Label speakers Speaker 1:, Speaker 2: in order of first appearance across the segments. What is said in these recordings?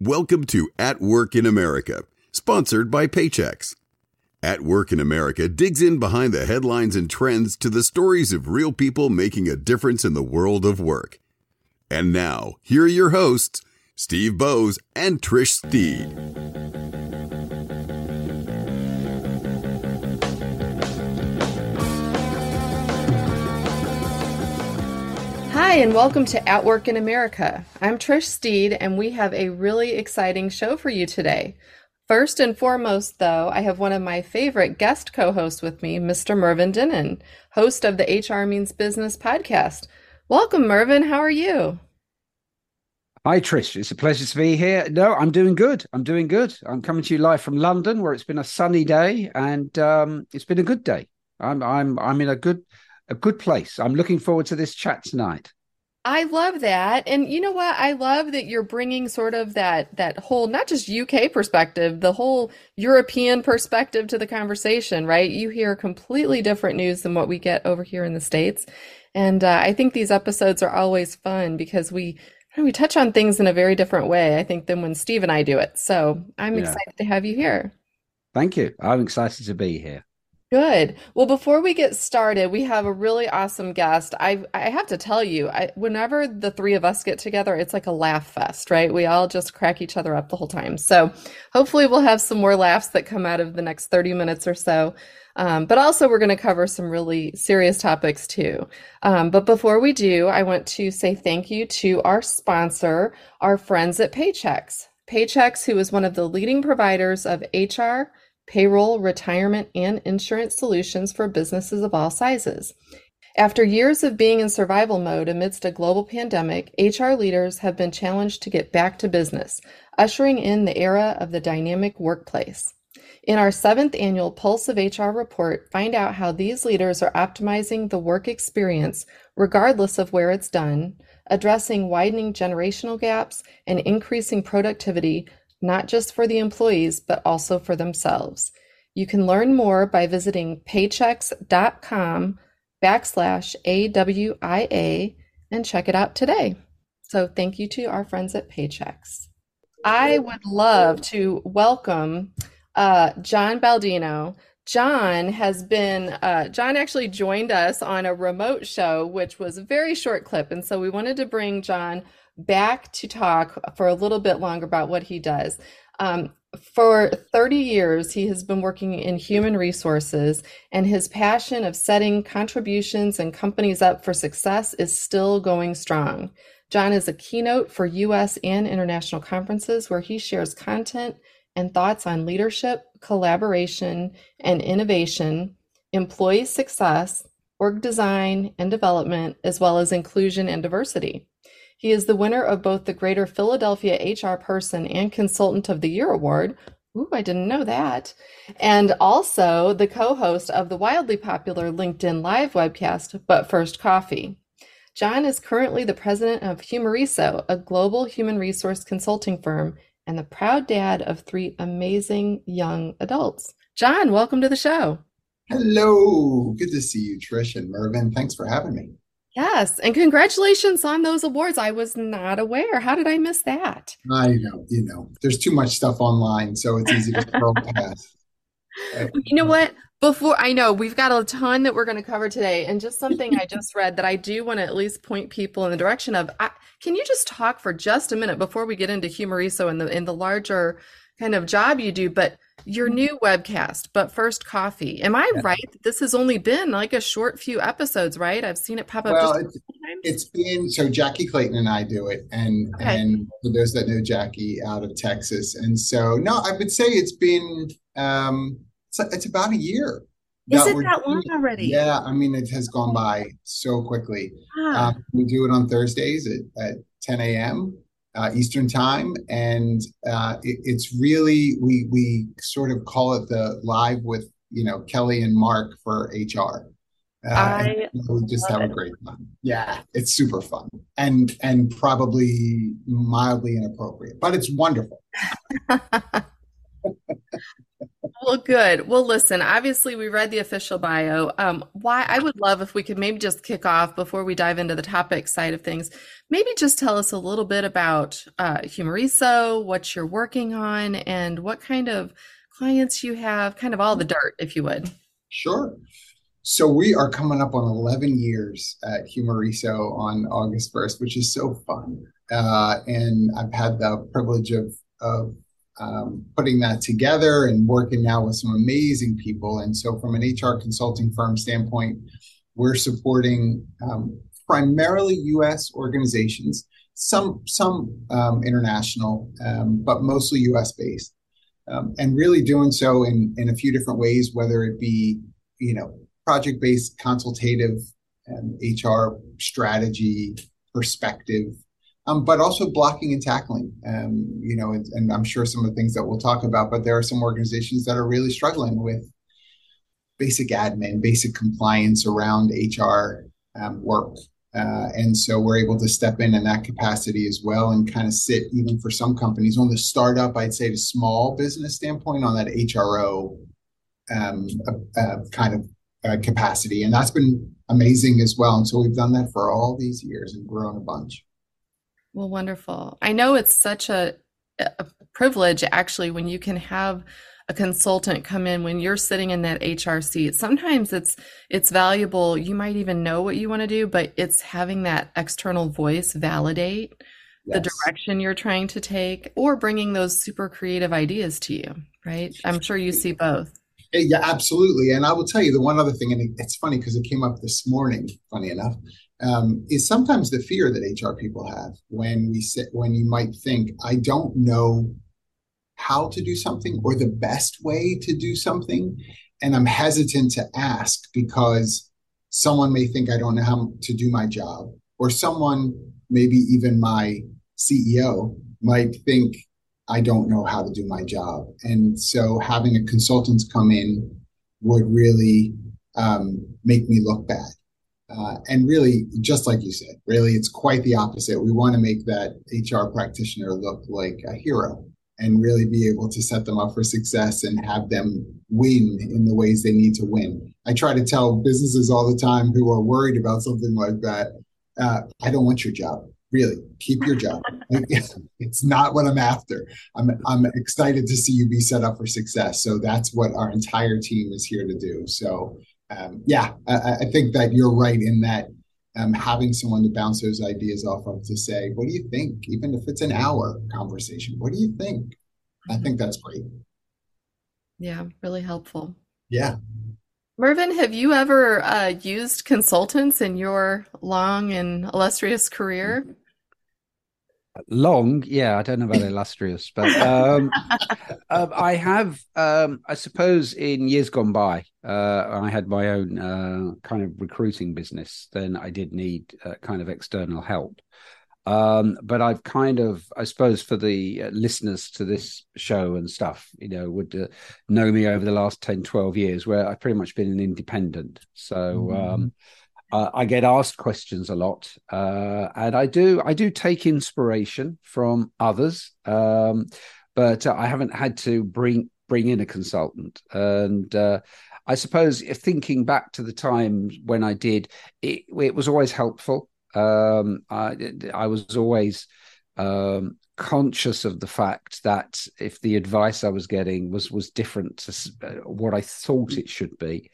Speaker 1: Welcome to At Work in America, sponsored by Paychex. At Work in America digs in behind the headlines and trends to the stories of real people making a difference in the world of work. And now, here are your hosts, Steve Boese and Trish Steed.
Speaker 2: Hi, and welcome to At Work in America. I'm Trish Steed, and we have a really exciting show for you today. First and foremost, though, I have one of my favorite guest co hosts with me, Mr. Mervyn Dinnen, host of the HR Means Business podcast. Welcome, Mervyn. How are you?
Speaker 3: Hi, Trish. It's a pleasure to be here. No, I'm doing good. I'm doing good. I'm coming to you live from London, where it's been a sunny day, and um, it's been a good day. I'm I'm I'm in a good a good place. I'm looking forward to this chat tonight.
Speaker 2: I love that. And you know what? I love that you're bringing sort of that that whole not just UK perspective, the whole European perspective to the conversation, right? You hear completely different news than what we get over here in the States. And uh, I think these episodes are always fun because we we touch on things in a very different way, I think, than when Steve and I do it. So I'm yeah. excited to have you here.
Speaker 3: Thank you. I'm excited to be here.
Speaker 2: Good. Well, before we get started, we have a really awesome guest. I I have to tell you, I, whenever the three of us get together, it's like a laugh fest, right? We all just crack each other up the whole time. So hopefully, we'll have some more laughs that come out of the next 30 minutes or so. Um, but also, we're going to cover some really serious topics too. Um, but before we do, I want to say thank you to our sponsor, our friends at Paychex. Paychex, who is one of the leading providers of HR payroll, retirement, and insurance solutions for businesses of all sizes. After years of being in survival mode amidst a global pandemic, HR leaders have been challenged to get back to business, ushering in the era of the dynamic workplace. In our seventh annual Pulse of HR report, find out how these leaders are optimizing the work experience regardless of where it's done, addressing widening generational gaps, and increasing productivity not just for the employees, but also for themselves. You can learn more by visiting paychex.com backslash AWIA and check it out today. So thank you to our friends at Paychex. I would love to welcome uh, John Baldino. John has been, uh, John actually joined us on a remote show, which was a very short clip. And so we wanted to bring John back to talk for a little bit longer about what he does. Um, for 30 years, he has been working in human resources, and his passion of setting contributions and companies up for success is still going strong. John is a keynote for US and international conferences where he shares content and thoughts on leadership, collaboration, and innovation, employee success, org design and development, as well as inclusion and diversity. He is the winner of both the Greater Philadelphia HR Person and Consultant of the Year award. Ooh, I didn't know that. And also the co host of the wildly popular LinkedIn Live webcast, But First Coffee. John is currently the president of Humareso, a global human resource consulting firm, and the proud dad of three amazing young adults. John, welcome to the show.
Speaker 4: Hello. Good to see you, Trish and Mervyn. Thanks for having me.
Speaker 2: Yes, and congratulations on those awards. I was not aware. How did I miss that?
Speaker 4: I know, you know, there's too much stuff online, so it's easy to scroll past.
Speaker 2: You know what? Before I know we've got a ton that we're going to cover today, and just something I just read that I do want to at least point people in the direction of. I, can you just talk for just a minute before we get into Humareso and the in the larger kind of job you do? But your new webcast, but first coffee. Am I yeah. right this has only been like a short few episodes, right? I've seen it pop up.
Speaker 4: Well, it's, it's been so Jackie Clayton and I do it, and okay. and for those that know Jackie out of Texas, and so no, I would say it's been um, it's, it's about a year.
Speaker 2: Is it that long already?
Speaker 4: Yeah, I mean it has gone by so quickly. Ah. Um, we do it on Thursdays at, at 10 a.m uh, Eastern time, and uh, it, it's really we we sort of call it the live with you know Kelly and Mark for HR. Uh, I we just have it. a great time. Yeah, it's super fun and and probably mildly inappropriate, but it's wonderful.
Speaker 2: well, good. Well, listen, obviously we read the official bio. Um, why I would love if we could maybe just kick off before we dive into the topic side of things. Maybe just tell us a little bit about uh, Humareso, what you're working on, and what kind of clients you have, kind of all the dirt, if you would.
Speaker 4: Sure. So we are coming up on 11 years at Humareso on August 1st, which is so fun. Uh, and I've had the privilege of, of um, putting that together and working now with some amazing people. And so, from an HR consulting firm standpoint, we're supporting um, primarily U.S. organizations, some some um, international, um, but mostly U.S. based, um, and really doing so in in a few different ways, whether it be you know project based consultative HR um, strategy perspective um, but also blocking and tackling. Um, you know, and, and, I'm sure some of the things that we'll talk about, but there are some organizations that are really struggling with basic admin, basic compliance around HR um, work. Uh, and so we're able to step in in that capacity as well and kind of sit even for some companies on the startup, I'd say to small business standpoint on that HRO um, uh, uh, kind of uh, capacity. And that's been amazing as well. And so we've done that for all these years and grown a bunch.
Speaker 2: Well, wonderful. I know it's such a, a privilege actually when you can have a consultant come in when you're sitting in that HR seat. Sometimes it's it's valuable. You might even know what you want to do, but it's having that external voice validate yes. the direction you're trying to take or bringing those super creative ideas to you, right? I'm sure you see both.
Speaker 4: Yeah, absolutely. And I will tell you the one other thing, and it's funny because it came up this morning, funny enough, um, is sometimes the fear that HR people have when we sit when you might think I don't know how to do something or the best way to do something, and I'm hesitant to ask because someone may think I don't know how to do my job, or someone, maybe even my CEO, might think I don't know how to do my job, and so having a consultant come in would really um, make me look bad uh, and really, just like you said, really, it's quite the opposite. We want to make that HR practitioner look like a hero and really be able to set them up for success and have them win in the ways they need to win. I try to tell businesses all the time who are worried about something like that uh, I don't want your job. Really, keep your job. it's not what I'm after. I'm, I'm excited to see you be set up for success. So that's what our entire team is here to do. So um, yeah, I, I, think that you're right in that um, having someone to bounce those ideas off of to say, what do you think? Even if it's an hour conversation, what do you think? I think that's great.
Speaker 2: Yeah, really helpful.
Speaker 4: Yeah.
Speaker 2: Mervyn, have you ever uh, used consultants in your long and illustrious career?
Speaker 3: Long? Yeah i don't know about illustrious but um, uh, i have um, i suppose in years gone by uh, i had my own uh, kind of recruiting business then i did need uh, kind of external help. Um, but i've kind of i suppose for the uh, listeners to this show and stuff you know would uh, know me over the last 10 12 years where i've pretty much been an independent. So mm. Uh, I get asked questions a lot, uh, and I do I do take inspiration from others, um, but uh, I haven't had to bring bring in a consultant. And uh, I suppose thinking back to the times when I did, it, it was always helpful. Um, I, I was always um, conscious of the fact that if the advice I was getting was was different to uh, what I thought it should be,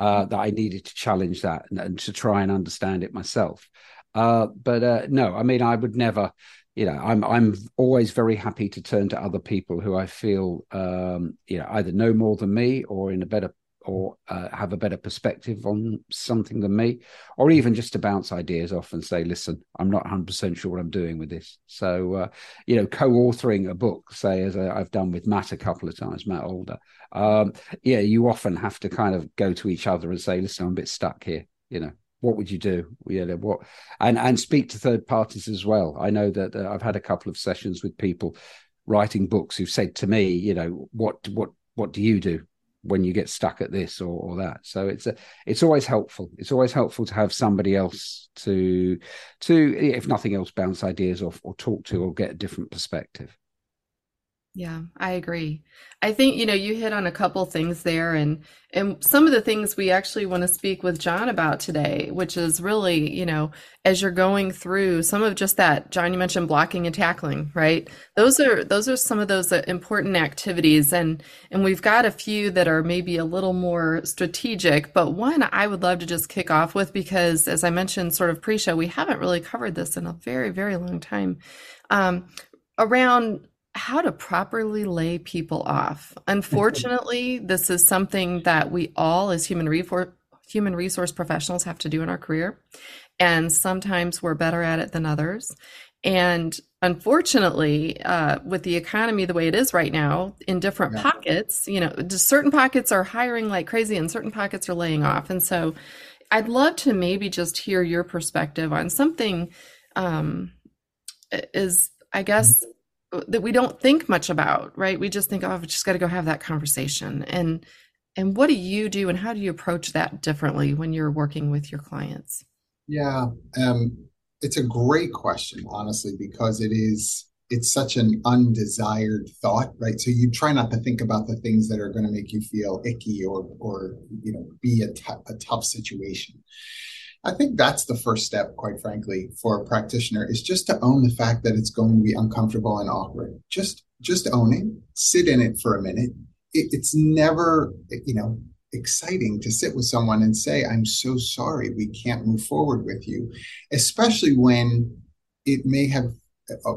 Speaker 3: uh, that I needed to challenge that and, and, to try and understand it myself. Uh, but uh, no, I mean, I would never, you know, I'm I'm always very happy to turn to other people who I feel, um, you know, either know more than me or in a better or uh, have a better perspective on something than me, or even just to bounce ideas off and say, listen, I'm not 100% sure what I'm doing with this. So, uh, you know, co authoring a book, say, as I've done with Matt a couple of times, Matt Alder, um, yeah, you often have to kind of go to each other and say, listen, I'm a bit stuck here, you know. What would you do? Know what, and and speak to third parties as well. I know that uh, I've had a couple of sessions with people writing books who've said to me, you know, what what what do you do? When you get stuck at this or, or that. So it's a, it's always helpful. It's always helpful to have somebody else to to if nothing else bounce ideas off or talk to or get a different perspective.
Speaker 2: Yeah, I agree. I think, you know, you hit on a couple things there and and some of the things we actually want to speak with John about today, which is really, you know, as you're going through some of just that, John, you mentioned blocking and tackling, right? Those are those are some of those uh, important activities and and we've got a few that are maybe a little more strategic, but one I would love to just kick off with because as I mentioned sort of pre-show, we haven't really covered this in a very, very long time. Um, around how to properly lay people off. Unfortunately, this is something that we all as human resource human resource professionals have to do in our career. And sometimes we're better at it than others. And unfortunately, uh, with the economy the way it is right now, in different yeah. pockets, you know, certain pockets are hiring like crazy and certain pockets are laying off. And so I'd love to maybe just hear your perspective on something um, is, I guess, that we don't think much about, right? We just think, oh, I've just got to go have that conversation. And and what do you do, and how do you approach that differently when you're working with your clients?
Speaker 4: Yeah, um, it's a great question, honestly, because it is it's such an undesired thought, right? So you try not to think about the things that are going to make you feel icky or or you know be a, t- a tough situation. I think that's the first step, quite frankly, for a practitioner is just to own the fact that it's going to be uncomfortable and awkward. Just just own it, sit in it for a minute. It, it's never, you know, exciting to sit with someone and say, "I'm so sorry, we can't move forward with you," especially when it may have uh,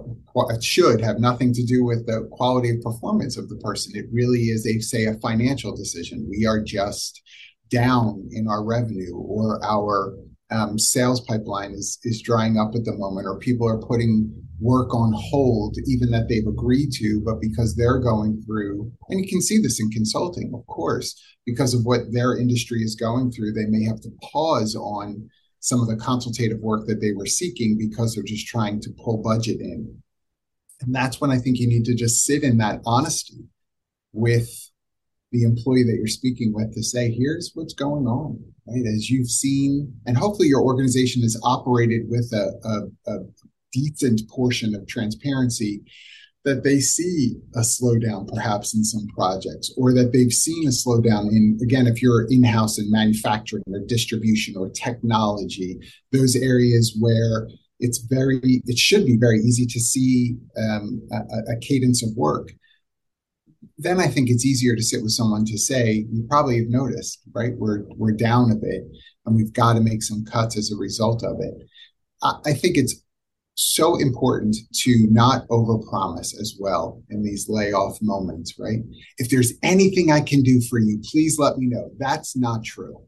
Speaker 4: it should have nothing to do with the quality of performance of the person. It really is a say a financial decision. We are just down in our revenue or our um, sales pipeline is is drying up at the moment, or people are putting work on hold, even that they've agreed to, but because they're going through, and you can see this in consulting, of course, because of what their industry is going through, they may have to pause on some of the consultative work that they were seeking because they're just trying to pull budget in. And that's when I think you need to just sit in that honesty with the employee that you're speaking with to say, here's what's going on, right? As you've seen, and hopefully your organization has operated with a, a, a decent portion of transparency that they see a slowdown perhaps in some projects or that they've seen a slowdown in again if you're in-house in manufacturing or distribution or technology those areas where it's very it should be very easy to see um, a, a cadence of work then I think it's easier to sit with someone to say, you probably have noticed, right? We're we're down a bit and we've got to make some cuts as a result of it. I, I think it's so important to not overpromise as well in these layoff moments, right? If there's anything I can do for you, please let me know. That's not true.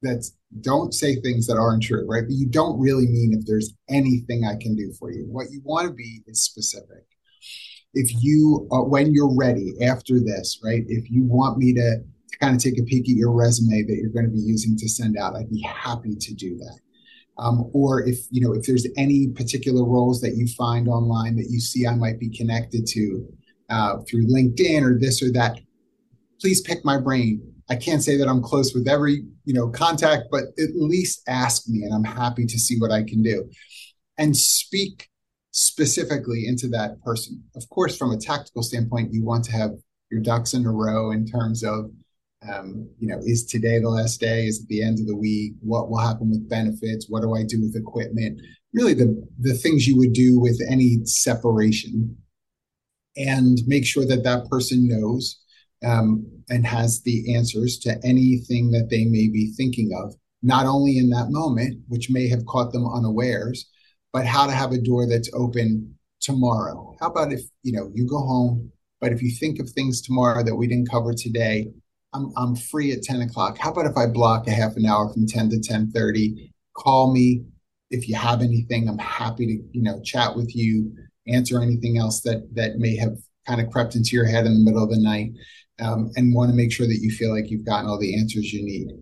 Speaker 4: That's don't say things that aren't true, right? But you don't really mean if there's anything I can do for you. What you want to be is specific if you uh, when you're ready after this right if you want me to, to kind of take a peek at your resume that you're going to be using to send out i'd be happy to do that. Um, or if you know if there's any particular roles that you find online that you see i might be connected to uh, through linkedin or this or that please pick my brain. I can't say that i'm close with every you know contact but at least ask me and i'm happy to see what i can do. And speak specifically into that person. Of course, from a tactical standpoint, you want to have your ducks in a row in terms of, um, you know, is today the last day? Is it the end of the week? What will happen with benefits? What do I do with equipment? Really, the the things you would do with any separation, and make sure that that person knows um, and has the answers to anything that they may be thinking of, not only in that moment, which may have caught them unawares, but how to have a door that's open tomorrow. How about if, you know, you go home, but if you think of things tomorrow that we didn't cover today, I'm, I'm free at 10 o'clock. How about if I block a half an hour from 10 to 1030? Call me. If you have anything, I'm happy to, you know, chat with you, answer anything else that that may have kind of crept into your head in the middle of the night. Um, and want to make sure that you feel like you've gotten all the answers you need.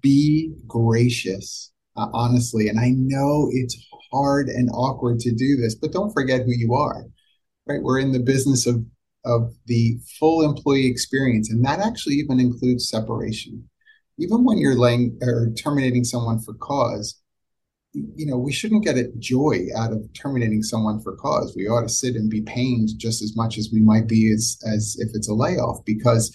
Speaker 4: Be gracious, uh, honestly. And I know it's hard and awkward to do this, but don't forget who you are, right? We're in the business of of the full employee experience, and that actually even includes separation. Even when you're laying or terminating someone for cause, you know, we shouldn't get a joy out of terminating someone for cause. We ought to sit and be pained just as much as we might be as as if it's a layoff because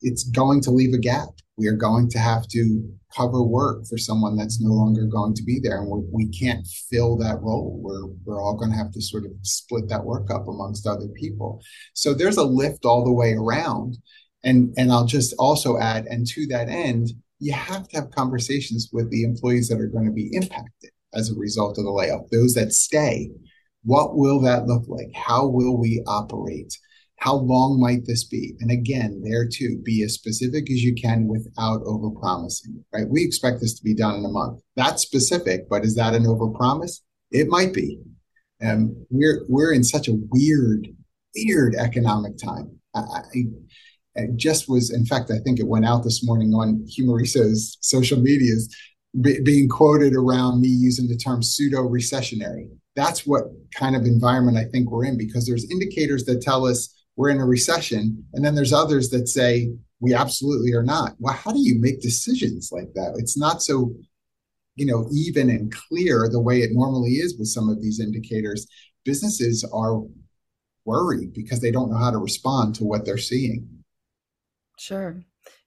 Speaker 4: it's going to leave a gap. We are going to have to cover work for someone that's no longer going to be there, and we're, we can not fill that role. We're we're all going to have to sort of split that work up amongst other people. So there's a lift all the way around, and and I'll just also add, and to that end, you have to have conversations with the employees that are going to be impacted as a result of the layoff. Those that stay, what will that look like? How will we operate? How long might this be? And again, there too, be as specific as you can without overpromising, right? We expect this to be done in a month. That's specific, but is that an overpromise? It might be. And um, we're we're in such a weird, weird economic time. I, I, just was, in fact, I think it went out this morning on Humareso's social medias be, being quoted around me using the term pseudo recessionary. That's what kind of environment I think we're in because there's indicators that tell us we're in a recession, and then there's others that say we absolutely are not. Well, how do you make decisions like that? It's not so you know even and clear the way it normally is with some of these indicators. Businesses are worried because they don't know how to respond to what they're seeing.
Speaker 2: Sure.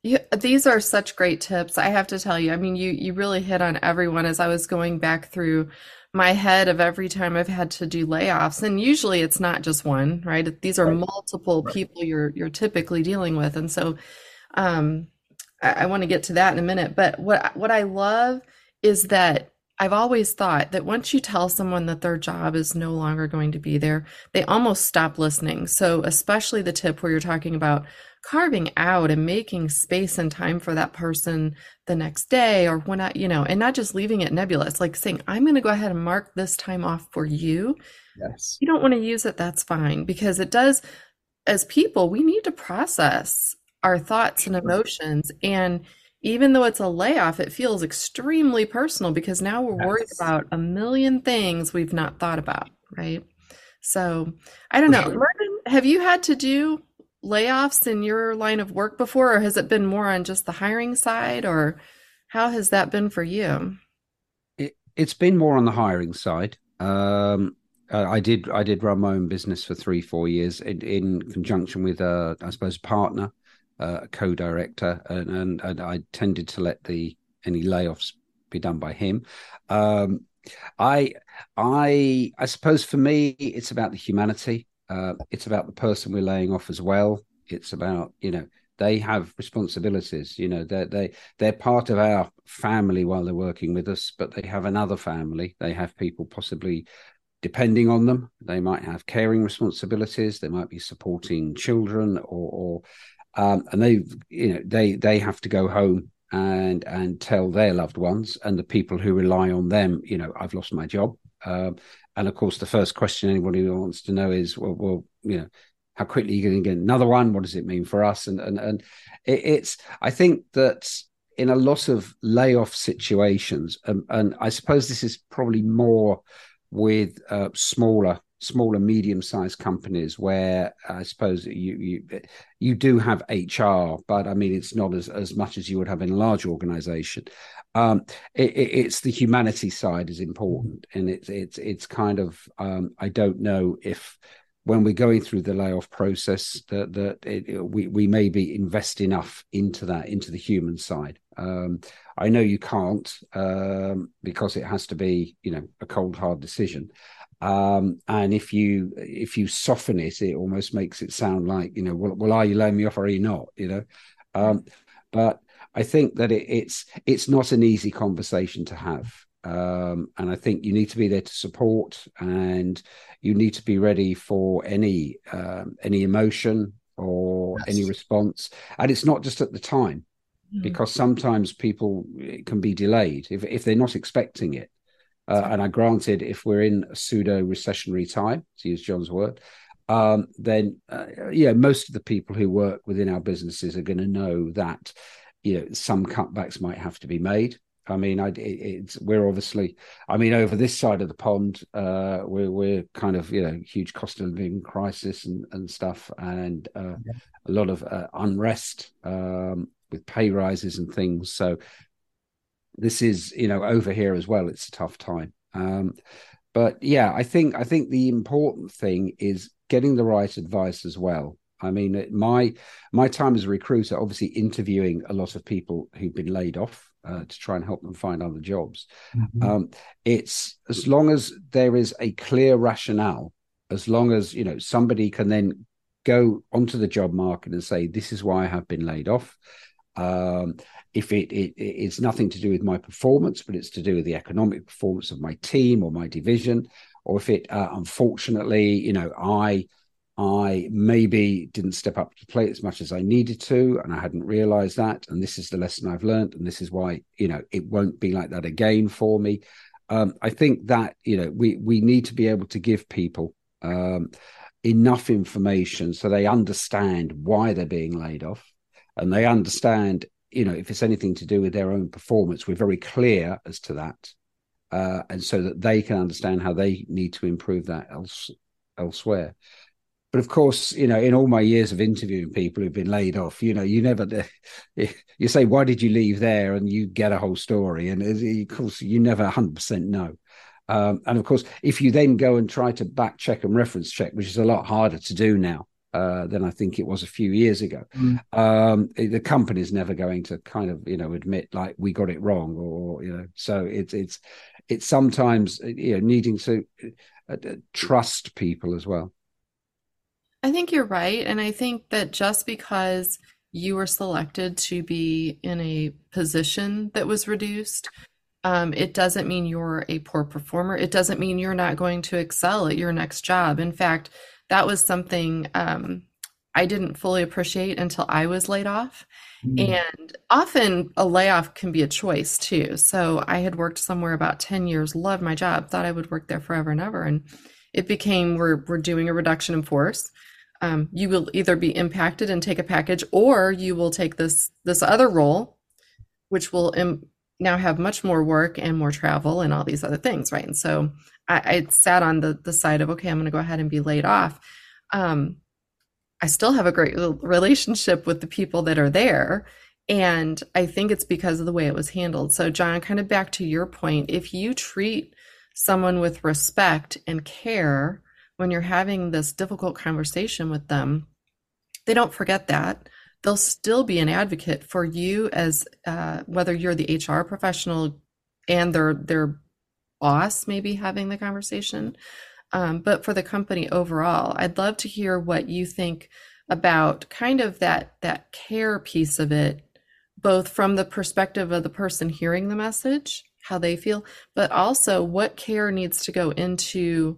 Speaker 2: You, these are such great tips. I have to tell you. I mean, you you really hit on everyone as I was going back through my head of every time I've had to do layoffs, and usually it's not just one, right? These are right. multiple right. people you're you're typically dealing with, and so um, I, I want to get to that in a minute. But what what I love is that I've always thought that once you tell someone that their job is no longer going to be there, they almost stop listening. So, especially the tip where you're talking about carving out and making space and time for that person the next day or when I, you know, and not just leaving it nebulous, like saying, I'm going to go ahead and mark this time off for you.
Speaker 4: Yes.
Speaker 2: You don't want to use it, that's fine, because it does, as people, we need to process our thoughts and emotions. And even though it's a layoff, it feels extremely personal because now we're yes. worried about a million things we've not thought about, right? So I don't know. Mervyn, have you had to do layoffs in your line of work before, or has it been more on just the hiring side, or how has that been for you?
Speaker 3: It, has been more on the hiring side. Um, I did I did run my own business for three four years in, in conjunction with a I suppose partner, uh, a co-director, and, and, and I tended to let the any layoffs be done by him. Um, I I I suppose for me it's about the humanity. Uh, it's about the person we're laying off as well. It's about you know they have responsibilities. You know they they they're part of our family while they're working with us, but they have another family. They have people possibly depending on them. They might have caring responsibilities. They might be supporting children, or, or um, and they you know they they have to go home and and tell their loved ones and the people who rely on them. You know, I've lost my job. Um, and of course, the first question anybody wants to know is, well, well you know, how quickly are you going to get another one? What does it mean for us? And and and it, it's I think that in a lot of layoff situations, um, and I suppose this is probably more with uh, smaller smaller medium sized companies where I suppose you you you do have HR, but I mean it's not as as much as you would have in a large organization um, it, it's the humanity side is important, and it's it's it's kind of um, I don't know if when we're going through the layoff process that that it, we we may be invest enough into that into the human side. Um, I know you can't um, because it has to be you know a cold hard decision. Um, and if you if you soften it, it almost makes it sound like you know, well, well are you laying me off or are you not? You know, um, but I think that it, it's it's not an easy conversation to have. Um, and I think you need to be there to support, and you need to be ready for any um, any emotion or yes. any response. And it's not just at the time, mm. because sometimes people can be delayed if if they're not expecting it. Uh, and I granted, if we're in a pseudo recessionary time, to use John's word, um, then uh, yeah, most of the people who work within our businesses are going to know that you know some cutbacks might have to be made. I mean, I, it's we're obviously. I mean, over this side of the pond, uh, we're we're kind of you know huge cost of living crisis and and stuff, and uh, yeah. a lot of uh, unrest um, with pay rises and things. So this is you know over here as well. It's a tough time. Um, but yeah, I think I think the important thing is getting the right advice as well. I mean, my my time as a recruiter, obviously interviewing a lot of people who've been laid off uh, to try and help them find other jobs. Mm-hmm. Um, it's as long as there is a clear rationale, as long as you know somebody can then go onto the job market and say, "This is why I have been laid off." Um, if it, it it's nothing to do with my performance, but it's to do with the economic performance of my team or my division, or if it uh, unfortunately, you know, I I maybe didn't step up to the plate as much as I needed to, and I hadn't realized that. And this is the lesson I've learned, and this is why you know it won't be like that again for me. Um, I think that you know we we need to be able to give people um, enough information so they understand why they're being laid off, and they understand you know if it's anything to do with their own performance, we're very clear as to that, uh, and so that they can understand how they need to improve that else elsewhere. But of course, you know, in all my years of interviewing people who've been laid off, you know, you never you say why did you leave there, and you get a whole story, and of course you never hundred percent know. Um, and of course, if you then go and try to back check and reference check, which is a lot harder to do now uh, than I think it was a few years ago, mm. um, the company is never going to kind of you know admit like we got it wrong, or you know, so it's it's it's sometimes you know needing to uh, uh trust people as well.
Speaker 2: I think you're right. And I think that just because you were selected to be in a position that was reduced, um, it doesn't mean you're a poor performer. It doesn't mean you're not going to excel at your next job. In fact, that was something um, I didn't fully appreciate until I was laid off. Mm. And often a layoff can be a choice too. So I had worked somewhere about 10 years, loved my job, thought I would work there forever and ever. And it became we're, we're doing a reduction in force um, you will either be impacted and take a package or you will take this this other role which will Im- now have much more work and more travel and all these other things right and so i, I sat on the the side of okay i'm going to go ahead and be laid off um, i still have a great relationship with the people that are there and i think it's because of the way it was handled so john kind of back to your point if you treat someone with respect and care when you're having this difficult conversation with them, they don't forget that. They'll still be an advocate for you as uh, whether you're the HR professional and their their boss, maybe having the conversation. Um, but for the company overall, I'd love to hear what you think about kind of that that care piece of it, both from the perspective of the person hearing the message, how they feel, but also what care needs to go into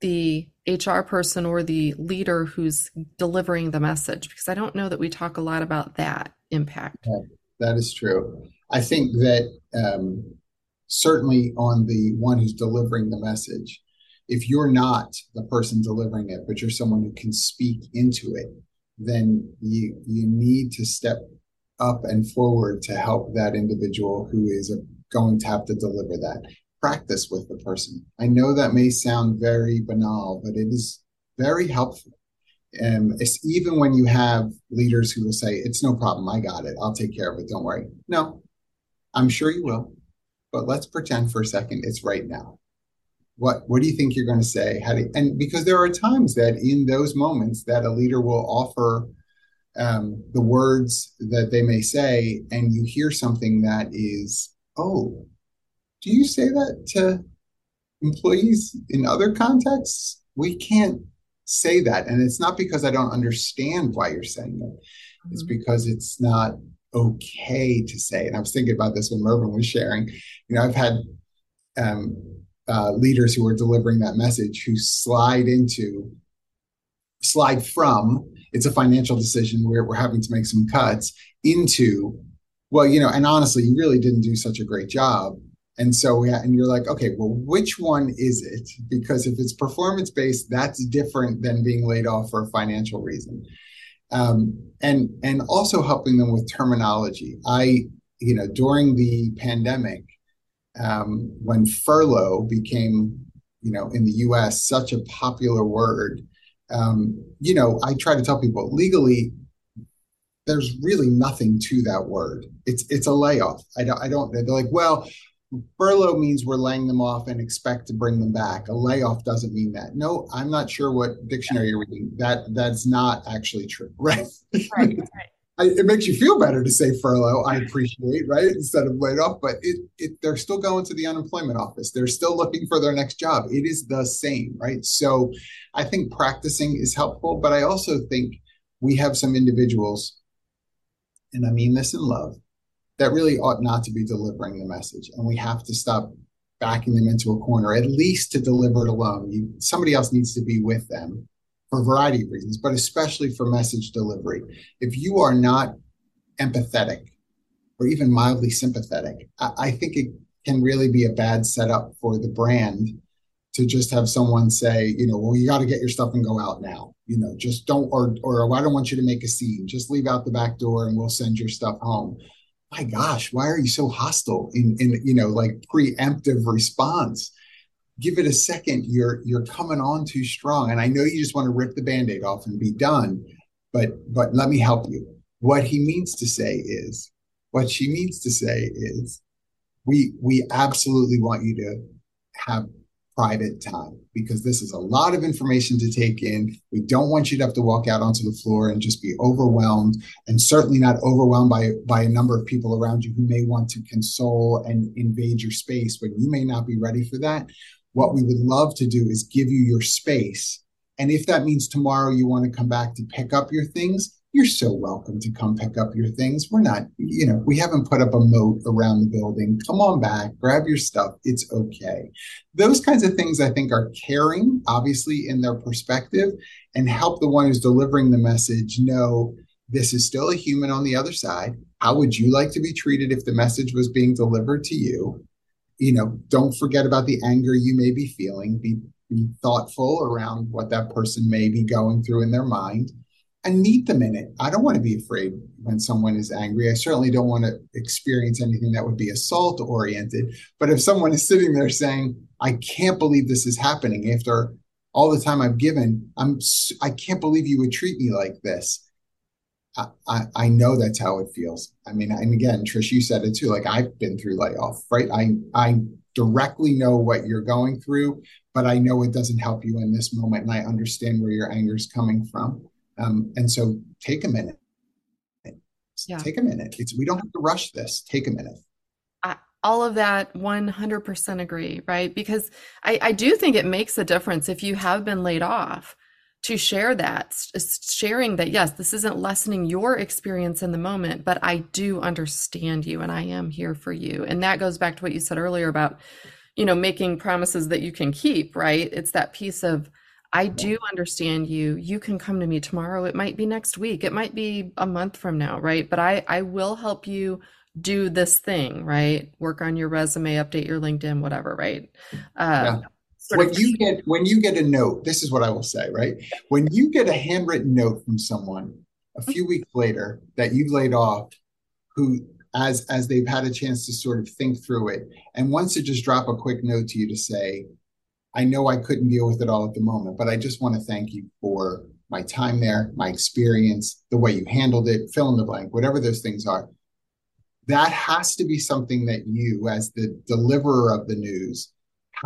Speaker 2: the HR person or the leader who's delivering the message? Because I don't know that we talk a lot about that impact.
Speaker 4: That is true. I think that um, certainly on the one who's delivering the message, if you're not the person delivering it, but you're someone who can speak into it, then you you need to step up and forward to help that individual who is going to have to deliver that practice with the person. I know that may sound very banal, but it is very helpful. And it's even when you have leaders who will say, It's no problem, I got it, I'll take care of it, don't worry. No, I'm sure you will. But let's pretend for a second it's right now. What what do you think you're going to say? How do you, and because there are times that in those moments that a leader will offer um, the words that they may say, and you hear something that is, oh, do you say that to employees in other contexts? We can't say that. And it's not because I don't understand why you're saying it, it's mm-hmm. because it's not okay to say. And I was thinking about this when Mervyn was sharing. You know, I've had um, uh, leaders who are delivering that message who slide into, slide from, it's a financial decision where we're having to make some cuts into, well, you know, and honestly, you really didn't do such a great job and so, yeah, and you're like, okay, well, which one is it? Because if it's performance based, that's different than being laid off for a financial reason. Um, and and also helping them with terminology. I, you know, during the pandemic, um, when furlough became, you know, in the U.S. such a popular word, um, you know, I try to tell people legally, there's really nothing to that word. It's it's a layoff. I don't I don't they're like, well, furlough means we're laying them off and expect to bring them back. A layoff doesn't mean that. No, I'm not sure what dictionary you're reading. That that's not actually true, right? Right. right. I, it makes you feel better to say furlough. I appreciate, right, instead of laid off. But it, it, they're still going to the unemployment office. They're still looking for their next job. It is the same, right? So, I think practicing is helpful. But I also think we have some individuals, and I mean this in love, that really ought not to be delivering the message. And we have to stop backing them into a corner, at least to deliver it alone. You, somebody else needs to be with them for a variety of reasons, but especially for message delivery. If you are not empathetic or even mildly sympathetic, I, I think it can really be a bad setup for the brand to just have someone say, you know, well, you got to get your stuff and go out now. You know, just don't, or, or I don't want you to make a scene. Just leave out the back door and we'll send your stuff home my gosh, why are you so hostile in, in you know, like preemptive response? Give it a second. You're you're coming on too strong. And I know you just want to rip the band-aid off and be done, but but let me help you. What he means to say is, what she means to say is, we we absolutely want you to have private time because this is a lot of information to take in. We don't want you to have to walk out onto the floor and just be overwhelmed and certainly not overwhelmed by, by a number of people around you who may want to console and invade your space, but you may not be ready for that. What we would love to do is give you your space. And if that means tomorrow you want to come back to pick up your things, you're so welcome to come pick up your things. We're not, you know, we haven't put up a moat around the building. Come on back, grab your stuff. It's okay. Those kinds of things I think are caring, obviously, in their perspective, and help the one who's delivering the message know this is still a human on the other side. How would you like to be treated if the message was being delivered to you? You know, don't forget about the anger you may be feeling. Be, be thoughtful around what that person may be going through in their mind and meet them in it. I don't want to be afraid when someone is angry. I certainly don't want to experience anything that would be assault oriented. But if someone is sitting there saying, "I can't believe this is happening after all the time I've given, I'm I can't believe you would treat me like this." I, I, I know that's how it feels. I mean, and again, Trish, you said it too. Like I've been through layoff, right? I I directly know what you're going through, but I know it doesn't help you in this moment, and I understand where your anger is coming from. Um, and so take a minute. Yeah. Take a minute. It's we don't have to rush this. Take a minute.
Speaker 2: all of that 100% agree, right? Because I, I do think it makes a difference if you have been laid off to share that, sharing that, yes, this isn't lessening your experience in the moment, but I do understand you and I am here for you. And that goes back to what you said earlier about, you know, making promises that you can keep, right? It's that piece of, I do understand you. You can come to me tomorrow. It might be next week. It might be a month from now, right? But I I will help you do this thing, right? Work on your resume, update your LinkedIn, whatever, right?
Speaker 4: Uh, yeah. When of- you get when you get a note, this is what I will say, right? When you get a handwritten note from someone a few weeks later that you've laid off, who as as they've had a chance to sort of think through it, and wants to just drop a quick note to you to say, I know I couldn't deal with it all at the moment, but I just want to thank you for my time there, my experience, the way you handled it, fill in the blank, whatever those things are. That has to be something that you, as the deliverer of the news,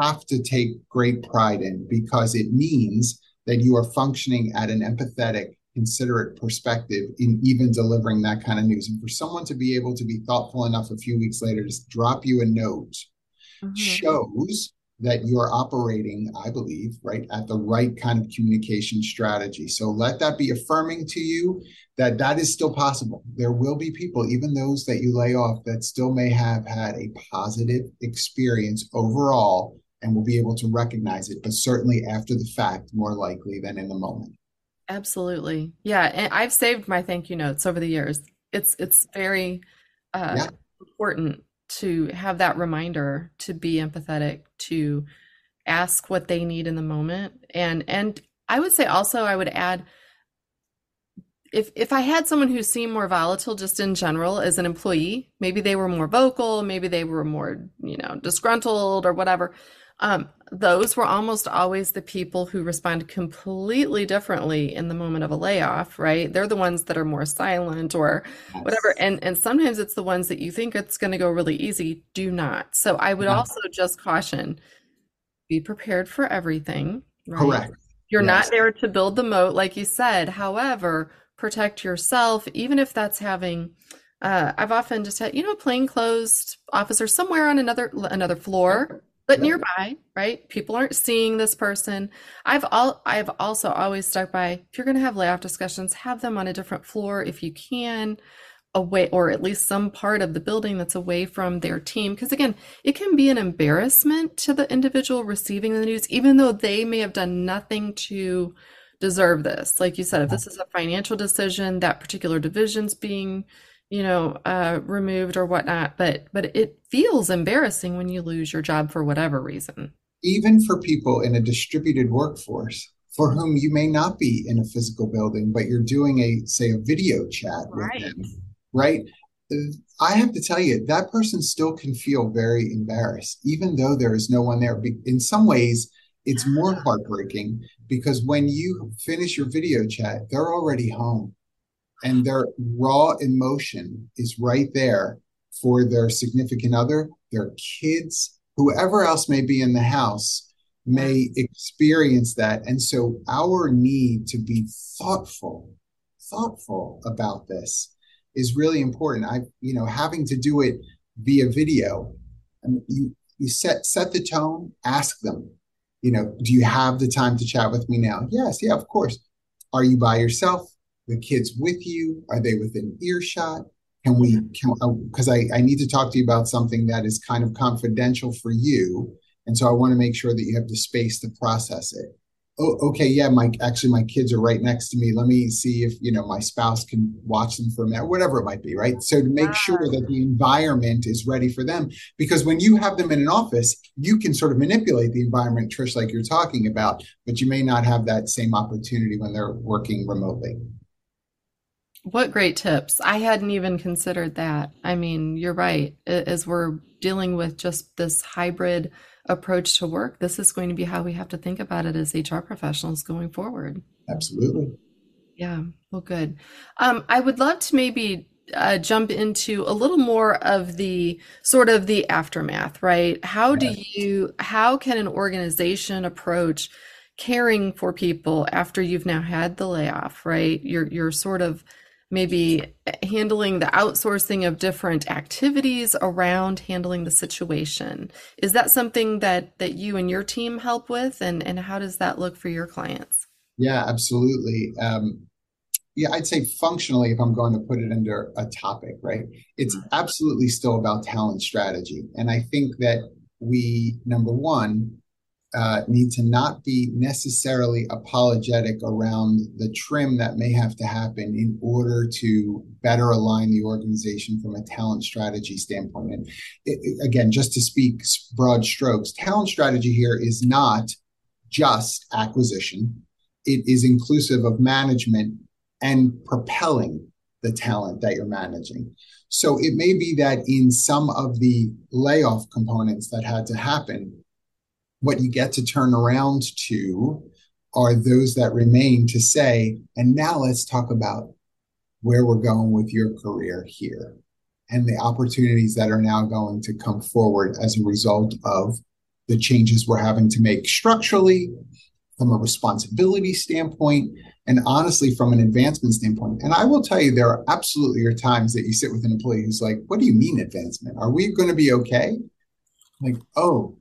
Speaker 4: have to take great pride in because it means that you are functioning at an empathetic, considerate perspective in even delivering that kind of news. And for someone to be able to be thoughtful enough a few weeks later to drop you a note mm-hmm. shows that you're operating, I believe, right at the right kind of communication strategy. So let that be affirming to you that that is still possible. There will be people, even those that you lay off, that still may have had a positive experience overall and will be able to recognize it, but certainly after the fact, more likely than in the moment.
Speaker 2: Absolutely. Yeah. And I've saved my thank you notes over the years. It's it's very uh, yeah. important to have that reminder to be empathetic to ask what they need in the moment. And and i would say also i would add if if i had someone who seemed more volatile just in general as an employee maybe they were more vocal maybe they were more you know disgruntled or whatever Um, those were almost always the people who respond completely differently in the moment of a layoff, right? They're the ones that are more silent or yes. whatever. And and sometimes it's the ones that you think it's going to go really easy, do not. So I would yeah. also just caution be prepared for everything.
Speaker 4: Right? Correct.
Speaker 2: You're yes. not there to build the moat, like you said. However, protect yourself, even if that's having uh, I've often just had, you know, a plainclothes officer somewhere on another another floor but nearby, right? People aren't seeing this person. I've all I've also always stuck by if you're going to have layoff discussions, have them on a different floor if you can, away or at least some part of the building that's away from their team because again, it can be an embarrassment to the individual receiving the news even though they may have done nothing to deserve this. Like you said, if this is a financial decision, that particular division's being you know, uh, removed or whatnot. But but it feels embarrassing when you lose your job for whatever reason.
Speaker 4: Even for people in a distributed workforce for whom you may not be in a physical building, but you're doing a say a video chat right. with them, right? I have to tell you, that person still can feel very embarrassed, even though there is no one there. In some ways, it's more heartbreaking because when you finish your video chat, they're already home and their raw emotion is right there for their significant other, their kids, whoever else may be in the house may experience that. And so our need to be thoughtful, thoughtful about this is really important. I, you know, having to do it via video, I mean, you you set set the tone, ask them, you know, do you have the time to chat with me now? Yes, yeah, of course. Are you by yourself? The kids with you? Are they within earshot? Can we, because uh, I, I need to talk to you about something that is kind of confidential for you. And so I want to make sure that you have the space to process it. Oh, okay, yeah, my actually my kids are right next to me. Let me see if you know my spouse can watch them for a minute, whatever it might be, right? So to make wow. sure that the environment is ready for them, because when you have them in an office, you can sort of manipulate the environment, Trish, like you're talking about, but you may not have that same opportunity when they're working remotely.
Speaker 2: What great tips. I hadn't even considered that. I mean, you're right. As we're dealing with just this hybrid approach to work, this is going to be how we have to think about it as HR professionals going forward.
Speaker 4: Absolutely.
Speaker 2: Yeah. Well, good. Um, I would love to maybe uh, jump into a little more of the sort of the aftermath, right? How do you, how can an organization approach caring for people after you've now had the layoff, right? You're, you're sort of maybe handling the outsourcing of different activities around handling the situation. Is that something that that you and your team help with and and how does that look for your clients?
Speaker 4: Yeah, absolutely. Um, yeah, I'd say functionally, if I'm going to put it under a topic, right? It's mm-hmm. absolutely still about talent strategy. And I think that we, number one, uh, need to not be necessarily apologetic around the trim that may have to happen in order to better align the organization from a talent strategy standpoint. And it, again, just to speak broad strokes, talent strategy here is not just acquisition, it is inclusive of management and propelling the talent that you're managing. So it may be that in some of the layoff components that had to happen, what you get to turn around to are those that remain to say, and now let's talk about where we're going with your career here and the opportunities that are now going to come forward as a result of the changes we're having to make structurally from a responsibility standpoint and honestly from an advancement standpoint. And i will tell you there are absolutely are times that you sit with an employee who's like what do you mean advancement? Are we going to be okay? Like oh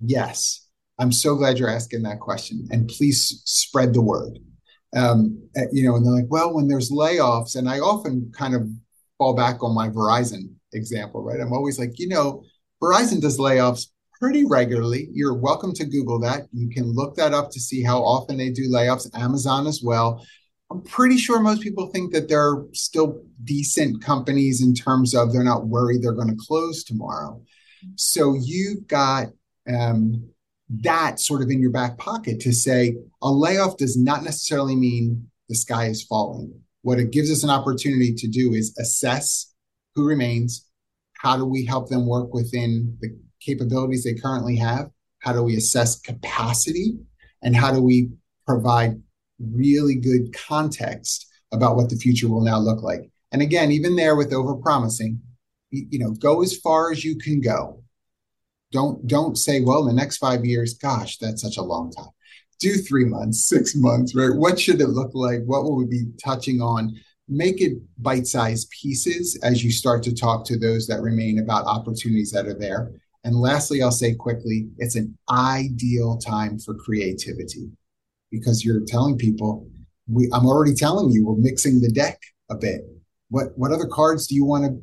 Speaker 4: Yes. I'm so glad you're asking that question. And please spread the word. Um, eh, you know, and they're like, well, when there's layoffs, and I often kind of fall back on my Verizon example, right? I'm always like, you know, Verizon does layoffs pretty regularly. You're welcome to Google that. You can look that up to see how often they do layoffs. Amazon as well. I'm pretty sure most people think that they're still decent companies in terms of they're not worried they're going to close tomorrow. So you've got um, that sort of in your back pocket to say a layoff does not necessarily mean the sky is falling. What it gives us an opportunity to do is assess who remains, how do we help them work within the capabilities they currently have, How do we assess capacity? And how do we provide really good context about what the future will now look like? And again, even there with overpromising, you know, go as far as you can go. Don't don't say, well, in the next five years, gosh, that's such a long time. Do three months, six months, right? What should it look like? What will we be touching on? Make it bite-sized pieces as you start to talk to those that remain about opportunities that are there. And lastly, I'll say quickly, it's an ideal time for creativity because you're telling people, we, I'm already telling you, we're mixing the deck a bit. What what other cards do you want to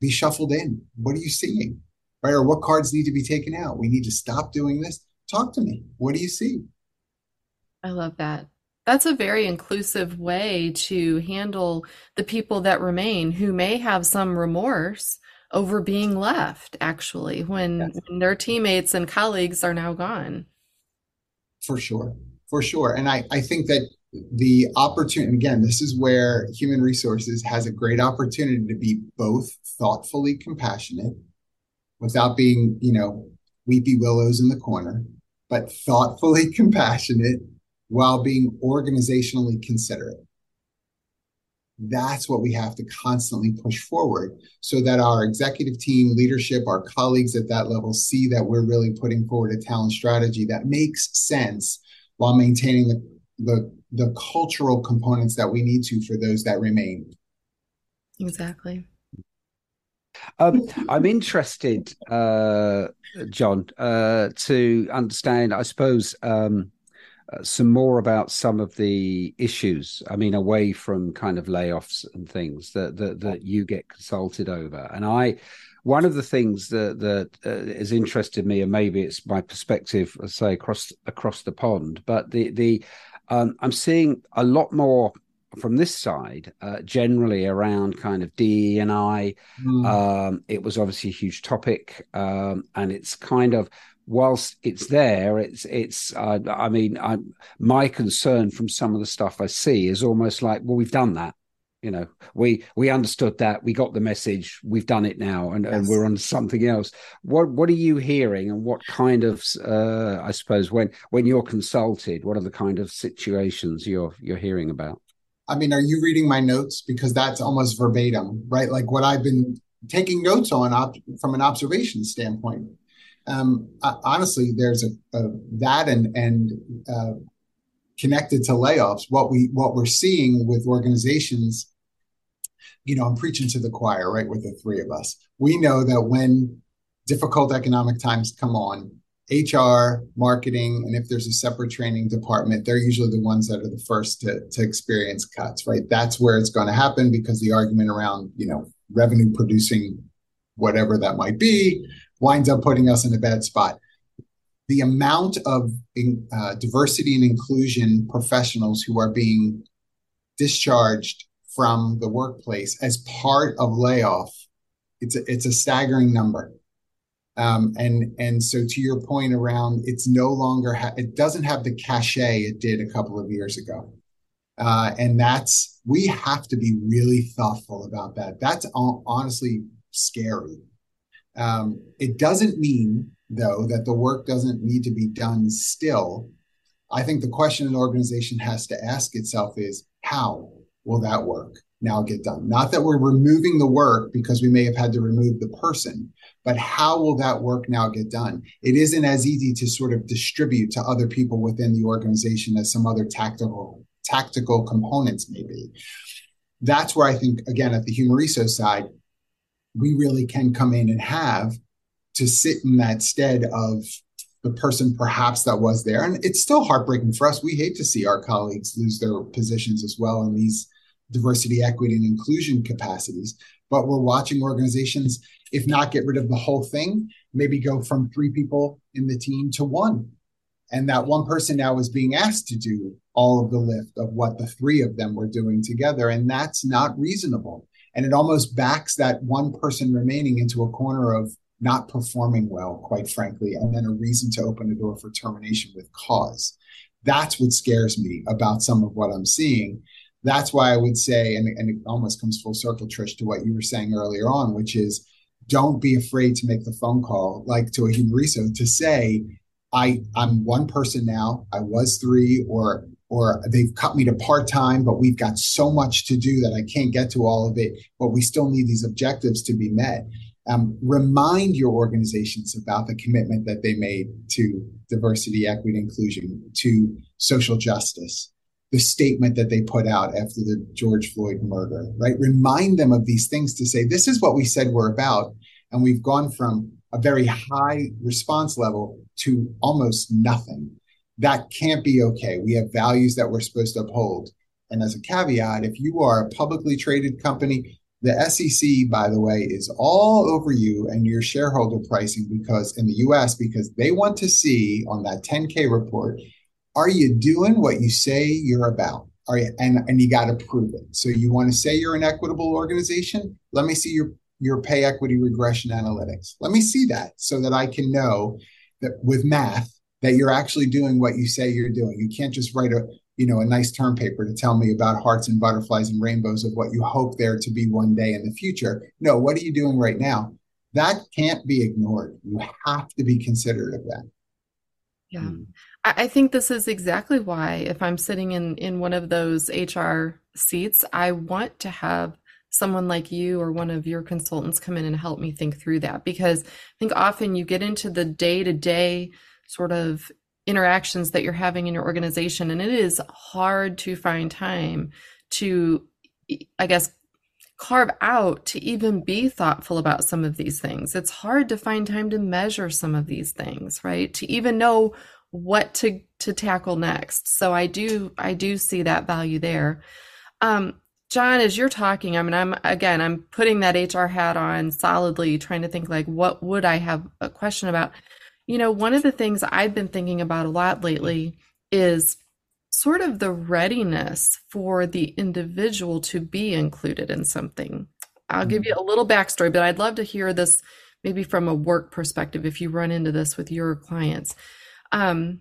Speaker 4: be shuffled in? What are you seeing? Right? Or what cards need to be taken out? We need to stop doing this. Talk to me. What do you see?
Speaker 2: I love that. That's a very inclusive way to handle the people that remain who may have some remorse over being left, actually, when, yes. when their teammates and colleagues are now gone.
Speaker 4: For sure. For sure. And I, I think that the opportunity again this is where human resources has a great opportunity to be both thoughtfully compassionate without being you know weepy willows in the corner but thoughtfully compassionate while being organizationally considerate that's what we have to constantly push forward so that our executive team leadership our colleagues at that level see that we're really putting forward a talent strategy that makes sense while maintaining the the the cultural components that we need to for those that remain.
Speaker 2: Exactly.
Speaker 3: Um, I'm interested, uh, John, uh, to understand, I suppose, um, uh, some more about some of the issues. I mean, away from kind of layoffs and things that that, that you get consulted over. And I, one of the things that that uh, has interested me, and maybe it's my perspective, I say across across the pond, but the the um, I'm seeing a lot more from this side, uh, generally around kind of DE and I. Mm. Um, it was obviously a huge topic, um, and it's kind of whilst it's there, it's it's. Uh, I mean, I'm, my concern from some of the stuff I see is almost like, well, we've done that you know we we understood that we got the message we've done it now and, yes. and we're on something else what what are you hearing and what kind of uh i suppose when when you're consulted what are the kind of situations you're you're hearing about
Speaker 4: i mean are you reading my notes? Because that's almost verbatim right? Like what i've been taking notes on op- from an observation standpoint. Um honestly there's a, a that and and uh connected to layoffs what we what we're seeing with organizations you know, I'm preaching to the choir, right, with the three of us. We know that when difficult economic times come on, HR, marketing, and if there's a separate training department, they're usually the ones that are the first to, to experience cuts, right? That's where it's going to happen because the argument around, you know, revenue producing whatever that might be winds up putting us in a bad spot. The amount of uh, diversity and inclusion professionals who are being discharged from the workplace as part of layoff, it's a, it's a staggering number. Um, and and so to your point around, it's no longer ha- it doesn't have the cachet it did a couple of years ago, uh, and that's we have to be really thoughtful about that. That's honestly scary. Um, it doesn't mean though that the work doesn't need to be done still. I think the question an organization has to ask itself is how will that work now get done? Not that we're removing the work because we may have had to remove the person, but how will that work now get done? It isn't as easy to sort of distribute to other people within the organization as some other tactical tactical components may be. That's where I think, again, at the resource side, we really can come in and have to sit in that stead of the person perhaps that was there. And it's still heartbreaking for us. We hate to see our colleagues lose their positions as well in these diversity, equity, and inclusion capacities. But we're watching organizations, if not get rid of the whole thing, maybe go from three people in the team to one. And that one person now is being asked to do all of the lift of what the three of them were doing together. And that's not reasonable. And it almost backs that one person remaining into a corner of not performing well, quite frankly, and then a reason to open a door for termination with cause. That's what scares me about some of what I'm seeing. That's why I would say, and, and it almost comes full circle, Trish, to what you were saying earlier on, which is don't be afraid to make the phone call, like to a human resource, to say, I I'm one person now. I was three, or or they've cut me to part time, but we've got so much to do that I can't get to all of it. But we still need these objectives to be met. Um, remind your organizations about the commitment that they made to diversity, equity, inclusion, to social justice, the statement that they put out after the George Floyd murder, right? Remind them of these things to say, this is what we said we're about. And we've gone from a very high response level to almost nothing. That can't be okay. We have values that we're supposed to uphold. And as a caveat, if you are a publicly traded company, the SEC, by the way, is all over you and your shareholder pricing because in the US, because they want to see on that 10K report, are you doing what you say you're about? Are you, and, and you got to prove it. So you want to say you're an equitable organization? Let me see your, your pay equity regression analytics. Let me see that so that I can know that with math that you're actually doing what you say you're doing. You can't just write a, you know, a nice term paper to tell me about hearts and butterflies and rainbows of what you hope there to be one day in the future. No, what are you doing right now? That can't be ignored. You have to be considerate of that.
Speaker 2: Yeah. Hmm. I think this is exactly why if I'm sitting in in one of those HR seats, I want to have someone like you or one of your consultants come in and help me think through that. Because I think often you get into the day-to-day sort of interactions that you're having in your organization and it is hard to find time to i guess carve out to even be thoughtful about some of these things. It's hard to find time to measure some of these things right? To even know what to to tackle next so i do i do see that value there um john as you're talking i mean i'm again i'm putting that hr hat on solidly trying to think like what would i have a question about you know, one of the things I've been thinking about a lot lately is sort of the readiness for the individual to be included in something. I'll give you a little backstory, but I'd love to hear this maybe from a work perspective if you run into this with your clients. Um,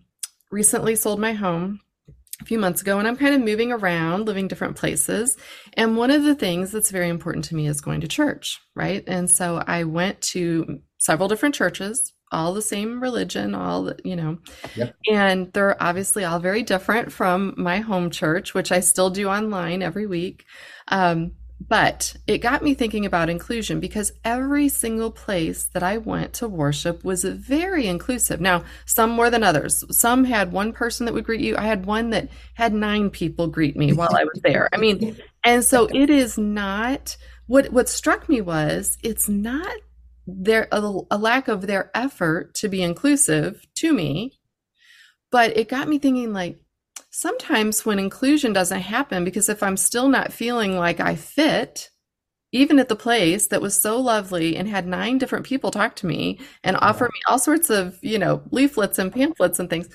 Speaker 2: recently sold my home a few months ago and I'm kind of moving around, living different places. And one of the things that's very important to me is going to church, right? And so I went to several different churches all the same religion, all the, you know, yep. and they're obviously all very different from my home church, which I still do online every week. Um, but it got me thinking about inclusion because every single place that I went to worship was very inclusive. Now, some more than others. Some had one person that would greet you. I had one that had nine people greet me while I was there. I mean, and so it is not what what struck me was it's not there a, a lack of their effort to be inclusive to me but it got me thinking like sometimes when inclusion doesn't happen because if i'm still not feeling like i fit even at the place that was so lovely and had nine different people talk to me and offer me all sorts of you know leaflets and pamphlets and things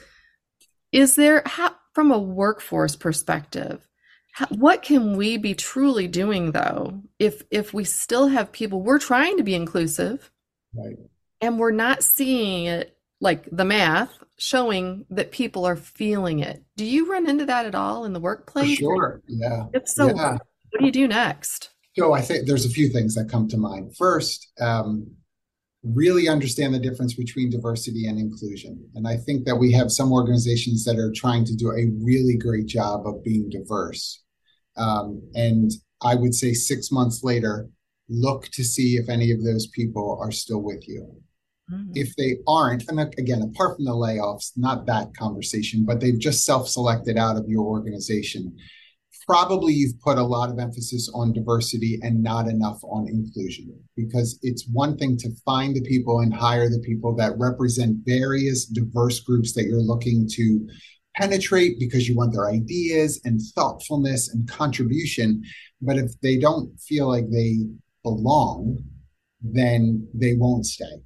Speaker 2: is there how, from a workforce perspective how, what can we be truly doing though if if we still have people we're trying to be inclusive right. and we're not seeing it like the math showing that people are feeling it do you run into that at all in the workplace
Speaker 4: For sure yeah
Speaker 2: if so yeah. what do you do next
Speaker 4: so i think there's a few things that come to mind first um, really understand the difference between diversity and inclusion. And I think that we have some organizations that are trying to do a really great job of being diverse. Um, and I would say six months later, look to see if any of those people are still with you. Mm-hmm. If they aren't, and again, apart from the layoffs, not that conversation, but they've just self selected out of your organization, probably you've put a lot of emphasis on diversity and not enough on inclusion because it's one thing to find the people and hire the people that represent various diverse groups that you're looking to penetrate because you want their ideas and thoughtfulness and contribution. But if they don't feel like they belong, then they won't stay.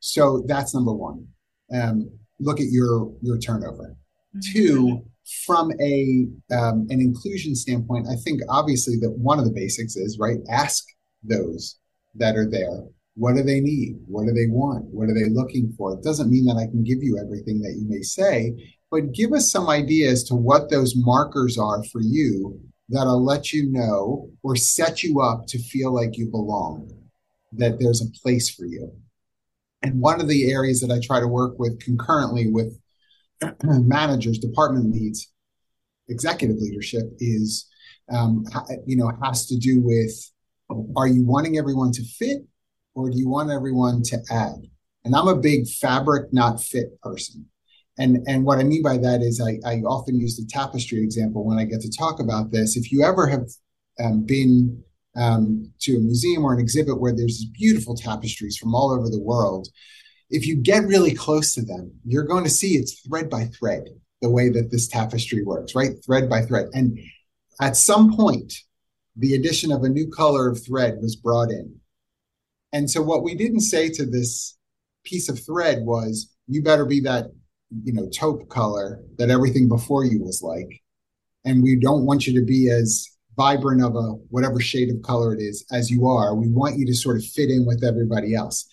Speaker 4: So that's number one. Um, look at your your turnover. Mm-hmm. Two, from a um, an inclusion standpoint, I think obviously that one of the basics is right. Ask those that are there what do they need? What do they want? What are they looking for? It doesn't mean that I can give you everything that you may say, but give us some idea as to what those markers are for you that'll let you know or set you up to feel like you belong, that there's a place for you. And one of the areas that I try to work with concurrently with managers, department leads, executive leadership is, um, you know, has to do with are you wanting everyone to fit or do you want everyone to add? And I'm a big fabric, not fit person. And, and what I mean by that is I, I often use the tapestry example when I get to talk about this. If you ever have um, been um, to a museum or an exhibit where there's beautiful tapestries from all over the world, if you get really close to them, you're going to see it's thread by thread the way that this tapestry works, right? Thread by thread. And at some point, the addition of a new color of thread was brought in. And so what we didn't say to this piece of thread was, you better be that, you know, taupe color that everything before you was like. And we don't want you to be as vibrant of a whatever shade of color it is as you are. We want you to sort of fit in with everybody else.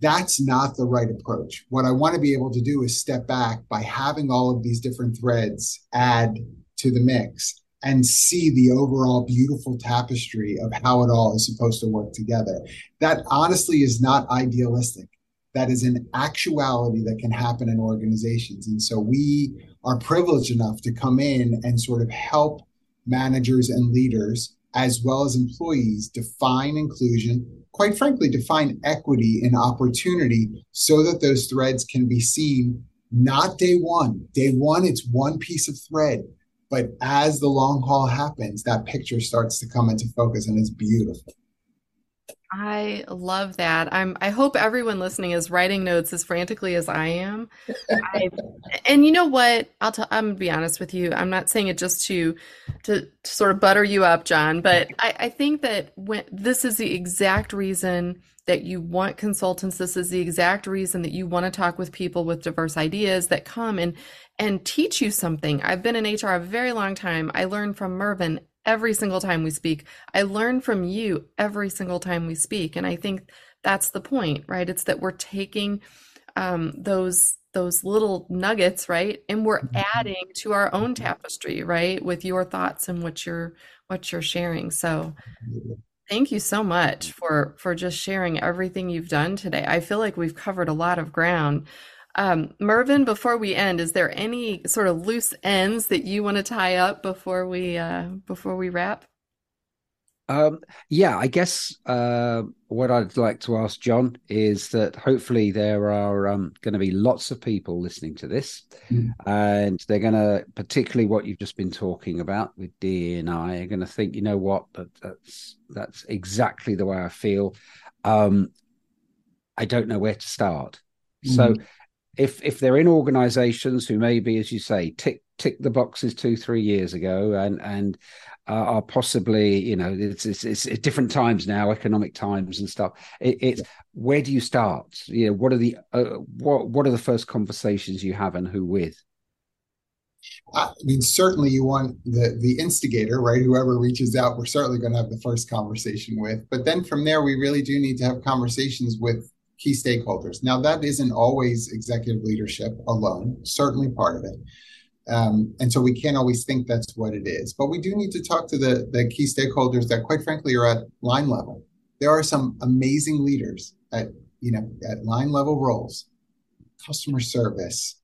Speaker 4: That's not the right approach. What I want to be able to do is step back by having all of these different threads add to the mix and see the overall beautiful tapestry of how it all is supposed to work together. That honestly is not idealistic. That is an actuality that can happen in organizations. And so we are privileged enough to come in and sort of help managers and leaders, as well as employees, define inclusion, quite frankly, define equity and opportunity so that those threads can be seen not day one. Day one, it's one piece of thread. But as the long haul happens, that picture starts to come into focus and it's beautiful.
Speaker 2: I love that. I'm I hope everyone listening is writing notes as frantically as I am. I, and you know what? I'll tell I'm gonna be honest with you. I'm not saying it just to to, to sort of butter you up, John, but I, I think that when this is the exact reason that you want consultants. This is the exact reason that you want to talk with people with diverse ideas that come and and teach you something. I've been in HR a very long time. I learn from Mervyn every single time we speak. I learn from you every single time we speak. And I think that's the point, right? It's that we're taking um, those those little nuggets, right? And we're mm-hmm. adding to our own tapestry, right? With your thoughts and what you're what you're sharing. So thank you so much for for just sharing everything you've done today. I feel like we've covered a lot of ground. Um, Mervyn, before we end, is there any sort of loose ends that you want to tie up before we uh, before we wrap?
Speaker 3: Um, yeah, I guess uh, what I'd like to ask John is that hopefully there are um, going to be lots of people listening to this, mm. and they're going to, particularly what you've just been talking about with Dee and I, are going to think, you know what, that, that's that's exactly the way I feel. Um, I don't know where to start. Mm. So if if they're in organizations who maybe as you say tick tick the boxes two three years ago and and uh, are possibly you know it's, it's, it's different times now economic times and stuff it, it's where do you start you know what are the uh, what what are the first conversations you have and who with
Speaker 4: I mean, certainly you want the the instigator, right? Whoever reaches out, we're certainly going to have the first conversation with. But then from there, we really do need to have conversations with key stakeholders. Now, that isn't always executive leadership alone, certainly part of it. Um, and so we can't always think that's what it is. But we do need to talk to the, the key stakeholders that, quite frankly, are at line level. There are some amazing leaders at you know at line level roles, customer service,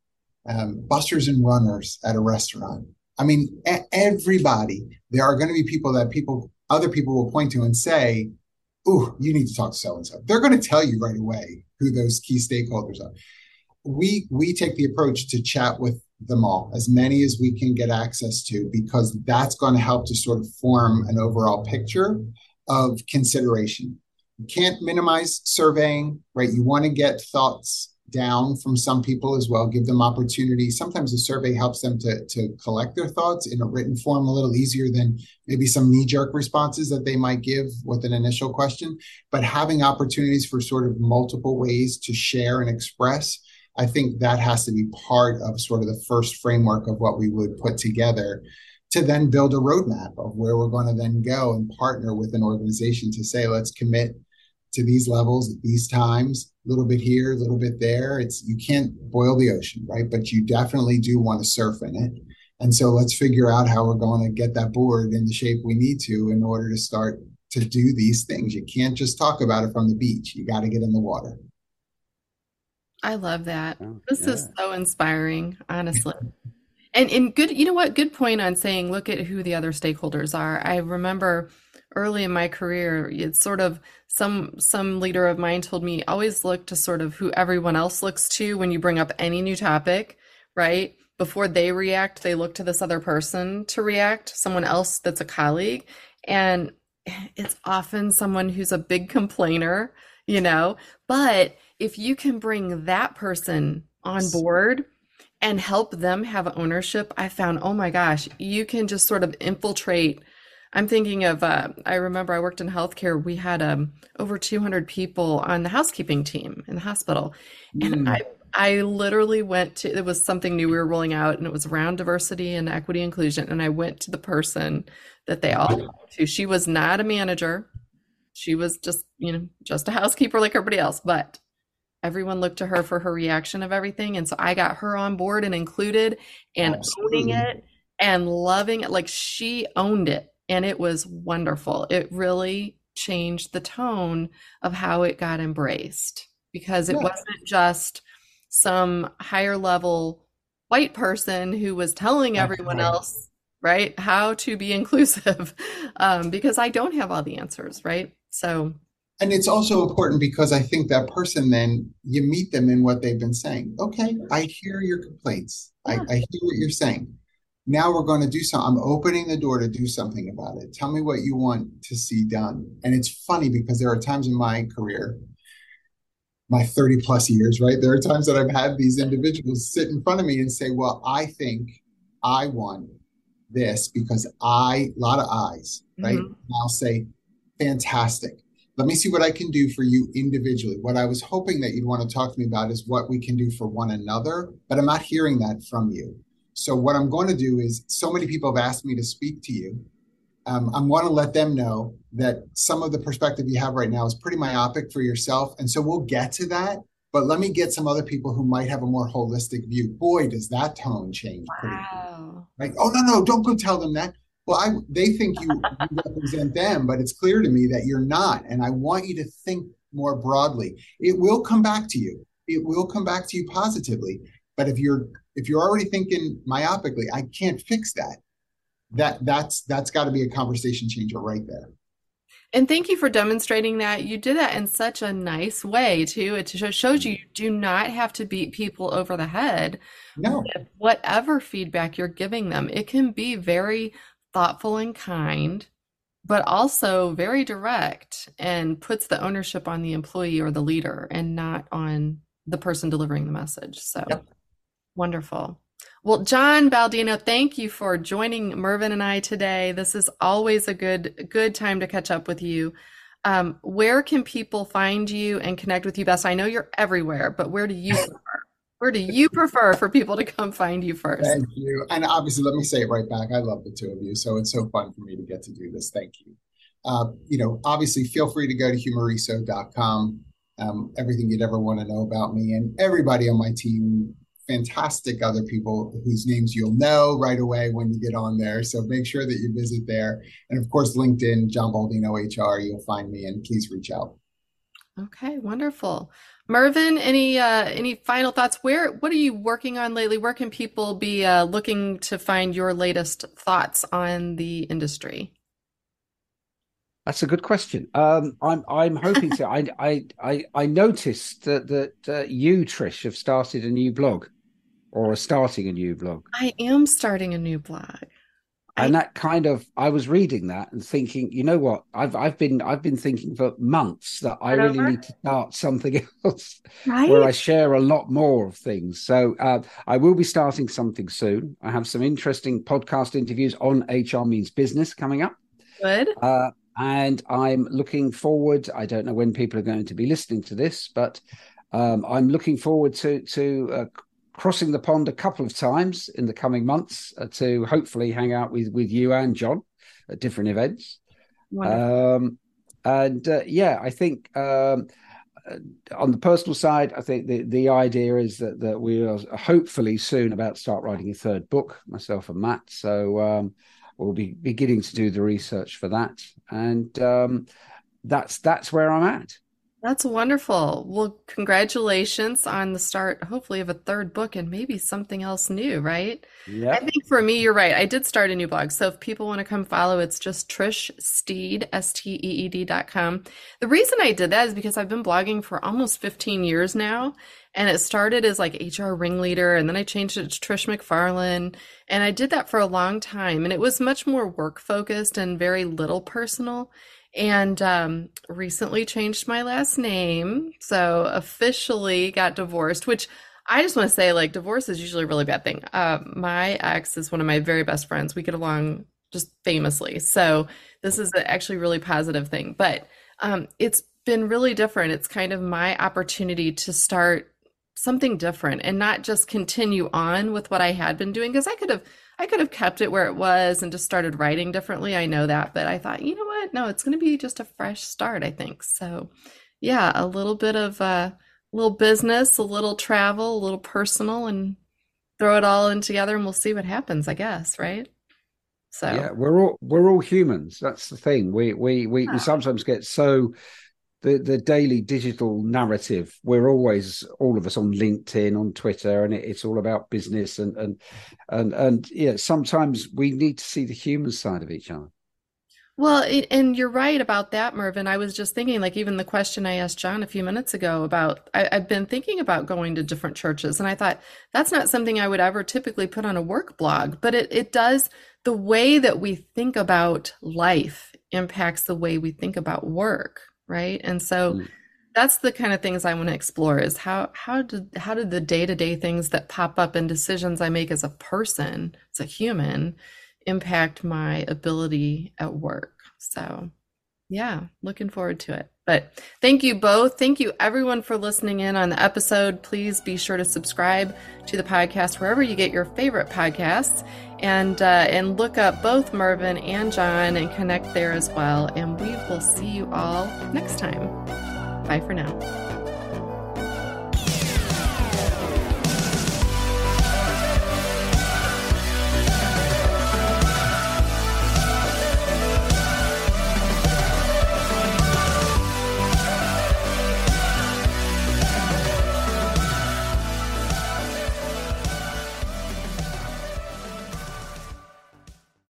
Speaker 4: um, busters and runners at a restaurant. I mean, a- everybody. There are going to be people that people other people will point to and say, "Ooh, you need to talk to so and so." They're going to tell you right away who those key stakeholders are. We we take the approach to chat with them all, as many as we can get access to, because that's going to help to sort of form an overall picture of consideration. You can't minimize surveying, right? You want to get thoughts down from some people as well, give them opportunity. Sometimes a survey helps them to, to collect their thoughts in a written form a little easier than maybe some knee jerk responses that they might give with an initial question. But having opportunities for sort of multiple ways to share and express I think that has to be part of sort of the first framework of what we would put together to then build a roadmap of where we're going to then go and partner with an organization to say, let's commit to these levels at these times, a little bit here, a little bit there. It's you can't boil the ocean, right? But you definitely do want to surf in it. And so let's figure out how we're going to get that board in the shape we need to in order to start to do these things. You can't just talk about it from the beach. You got to get in the water.
Speaker 2: I love that. Oh, this yeah. is so inspiring, honestly. and and good, you know what? Good point on saying look at who the other stakeholders are. I remember early in my career, it's sort of some some leader of mine told me always look to sort of who everyone else looks to when you bring up any new topic, right? Before they react, they look to this other person to react, someone else that's a colleague. And it's often someone who's a big complainer, you know. But if you can bring that person on board and help them have ownership, I found, oh my gosh, you can just sort of infiltrate. I'm thinking of, uh, I remember I worked in healthcare. We had um, over 200 people on the housekeeping team in the hospital. And mm. I, I literally went to, it was something new we were rolling out and it was around diversity and equity inclusion. And I went to the person that they all to. She was not a manager. She was just, you know, just a housekeeper like everybody else, but everyone looked to her for her reaction of everything. And so I got her on board and included and Absolutely. owning it and loving it. Like she owned it and it was wonderful. It really changed the tone of how it got embraced because it yeah. wasn't just some higher level white person who was telling everyone else right how to be inclusive um, because i don't have all the answers right so
Speaker 4: and it's also important because i think that person then you meet them in what they've been saying okay i hear your complaints yeah. I, I hear what you're saying now we're going to do something i'm opening the door to do something about it tell me what you want to see done and it's funny because there are times in my career my 30 plus years, right? There are times that I've had these individuals sit in front of me and say, Well, I think I want this because I, a lot of eyes, right? Mm-hmm. And I'll say, Fantastic. Let me see what I can do for you individually. What I was hoping that you'd want to talk to me about is what we can do for one another, but I'm not hearing that from you. So, what I'm going to do is, so many people have asked me to speak to you um, I want to let them know that some of the perspective you have right now is pretty myopic for yourself. And so we'll get to that. But let me get some other people who might have a more holistic view. Boy, does that tone change. Wow. Right? Oh, no, no, don't go tell them that. Well, I, they think you, you represent them, but it's clear to me that you're not. And I want you to think more broadly. It will come back to you. It will come back to you positively. But if you're if you're already thinking myopically, I can't fix that. That that's that's got to be a conversation changer right there.
Speaker 2: And thank you for demonstrating that. You did that in such a nice way too. It shows you, you do not have to beat people over the head.
Speaker 4: No.
Speaker 2: Whatever feedback you're giving them it can be very thoughtful and kind but also very direct and puts the ownership on the employee or the leader and not on the person delivering the message. So yep. Wonderful well, John Baldino, thank you for joining Mervyn and I today. This is always a good good time to catch up with you. Um, where can people find you and connect with you best? I know you're everywhere, but where do you prefer? Where do you prefer for people to come find you first?
Speaker 4: Thank you. And obviously, let me say it right back. I love the two of you. So it's so fun for me to get to do this. Thank you. Uh, you know, obviously, feel free to go to humareso.com. Um, everything you'd ever want to know about me and everybody on my team fantastic other people whose names you'll know right away when you get on there. So make sure that you visit there. And of course, LinkedIn, John Baldino HR, you'll find me and please reach out.
Speaker 2: Okay, wonderful. Mervyn, any uh, any final thoughts? Where what are you working on lately? Where can people be uh, looking to find your latest thoughts on the industry?
Speaker 3: That's a good question. Um, I'm I'm hoping to. I I I I noticed that that uh, you Trish have started a new blog, or starting a new blog.
Speaker 2: I am starting a new blog.
Speaker 3: And I... that kind of I was reading that and thinking, you know what? I've I've been I've been thinking for months that I really need to start something else right? where I share a lot more of things. So uh, I will be starting something soon. I have some interesting podcast interviews on HR means business coming up.
Speaker 2: Good.
Speaker 3: Uh, and I'm looking forward. I don't know when people are going to be listening to this, but um, I'm looking forward to to uh, crossing the pond a couple of times in the coming months uh, to hopefully hang out with with you and John at different events. Um, and uh, yeah, I think um, uh, on the personal side, I think the the idea is that that we are hopefully soon about to start writing a third book, myself and Matt. So. Um, we'll be beginning to do the research for that, and um, that's that's where I'm at.
Speaker 2: That's wonderful. Well, congratulations on the start, hopefully, of a third book and maybe something else new, right?
Speaker 3: Yeah.
Speaker 2: I think for me, you're right. I did start a new blog. So if people want to come follow, it's just Trish Steed, S T E E D dot com. The reason I did that is because I've been blogging for almost 15 years now. And it started as like HR ringleader, and then I changed it to Trish McFarlane. And I did that for a long time. And it was much more work focused and very little personal and um, recently changed my last name. So officially got divorced, which I just want to say, like, divorce is usually a really bad thing. Uh, my ex is one of my very best friends. We get along just famously. So this is actually really positive thing. But um, it's been really different. It's kind of my opportunity to start something different and not just continue on with what I had been doing because I could have I could have kept it where it was and just started writing differently. I know that, but I thought, you know what? No, it's going to be just a fresh start, I think. So, yeah, a little bit of a uh, little business, a little travel, a little personal and throw it all in together and we'll see what happens, I guess, right?
Speaker 3: So Yeah, we're all we're all humans. That's the thing. We we we, we sometimes get so the the daily digital narrative we're always all of us on linkedin on twitter and it, it's all about business and and and and yeah sometimes we need to see the human side of each other.
Speaker 2: Well it, and you're right about that mervyn. I was just thinking like even the question i asked john a few minutes ago about I, i've been thinking about going to different churches and i thought that's not something i would ever typically put on a work blog but it, it does the way that we think about life impacts the way we think about work right and so mm. that's the kind of things i want to explore is how how did how did the day-to-day things that pop up in decisions i make as a person as a human impact my ability at work so yeah looking forward to it but thank you both thank you everyone for listening in on the episode please be sure to subscribe to the podcast wherever you get your favorite podcasts and uh, and look up both Mervyn and John and connect there as well. And we will see you all next time. Bye for now.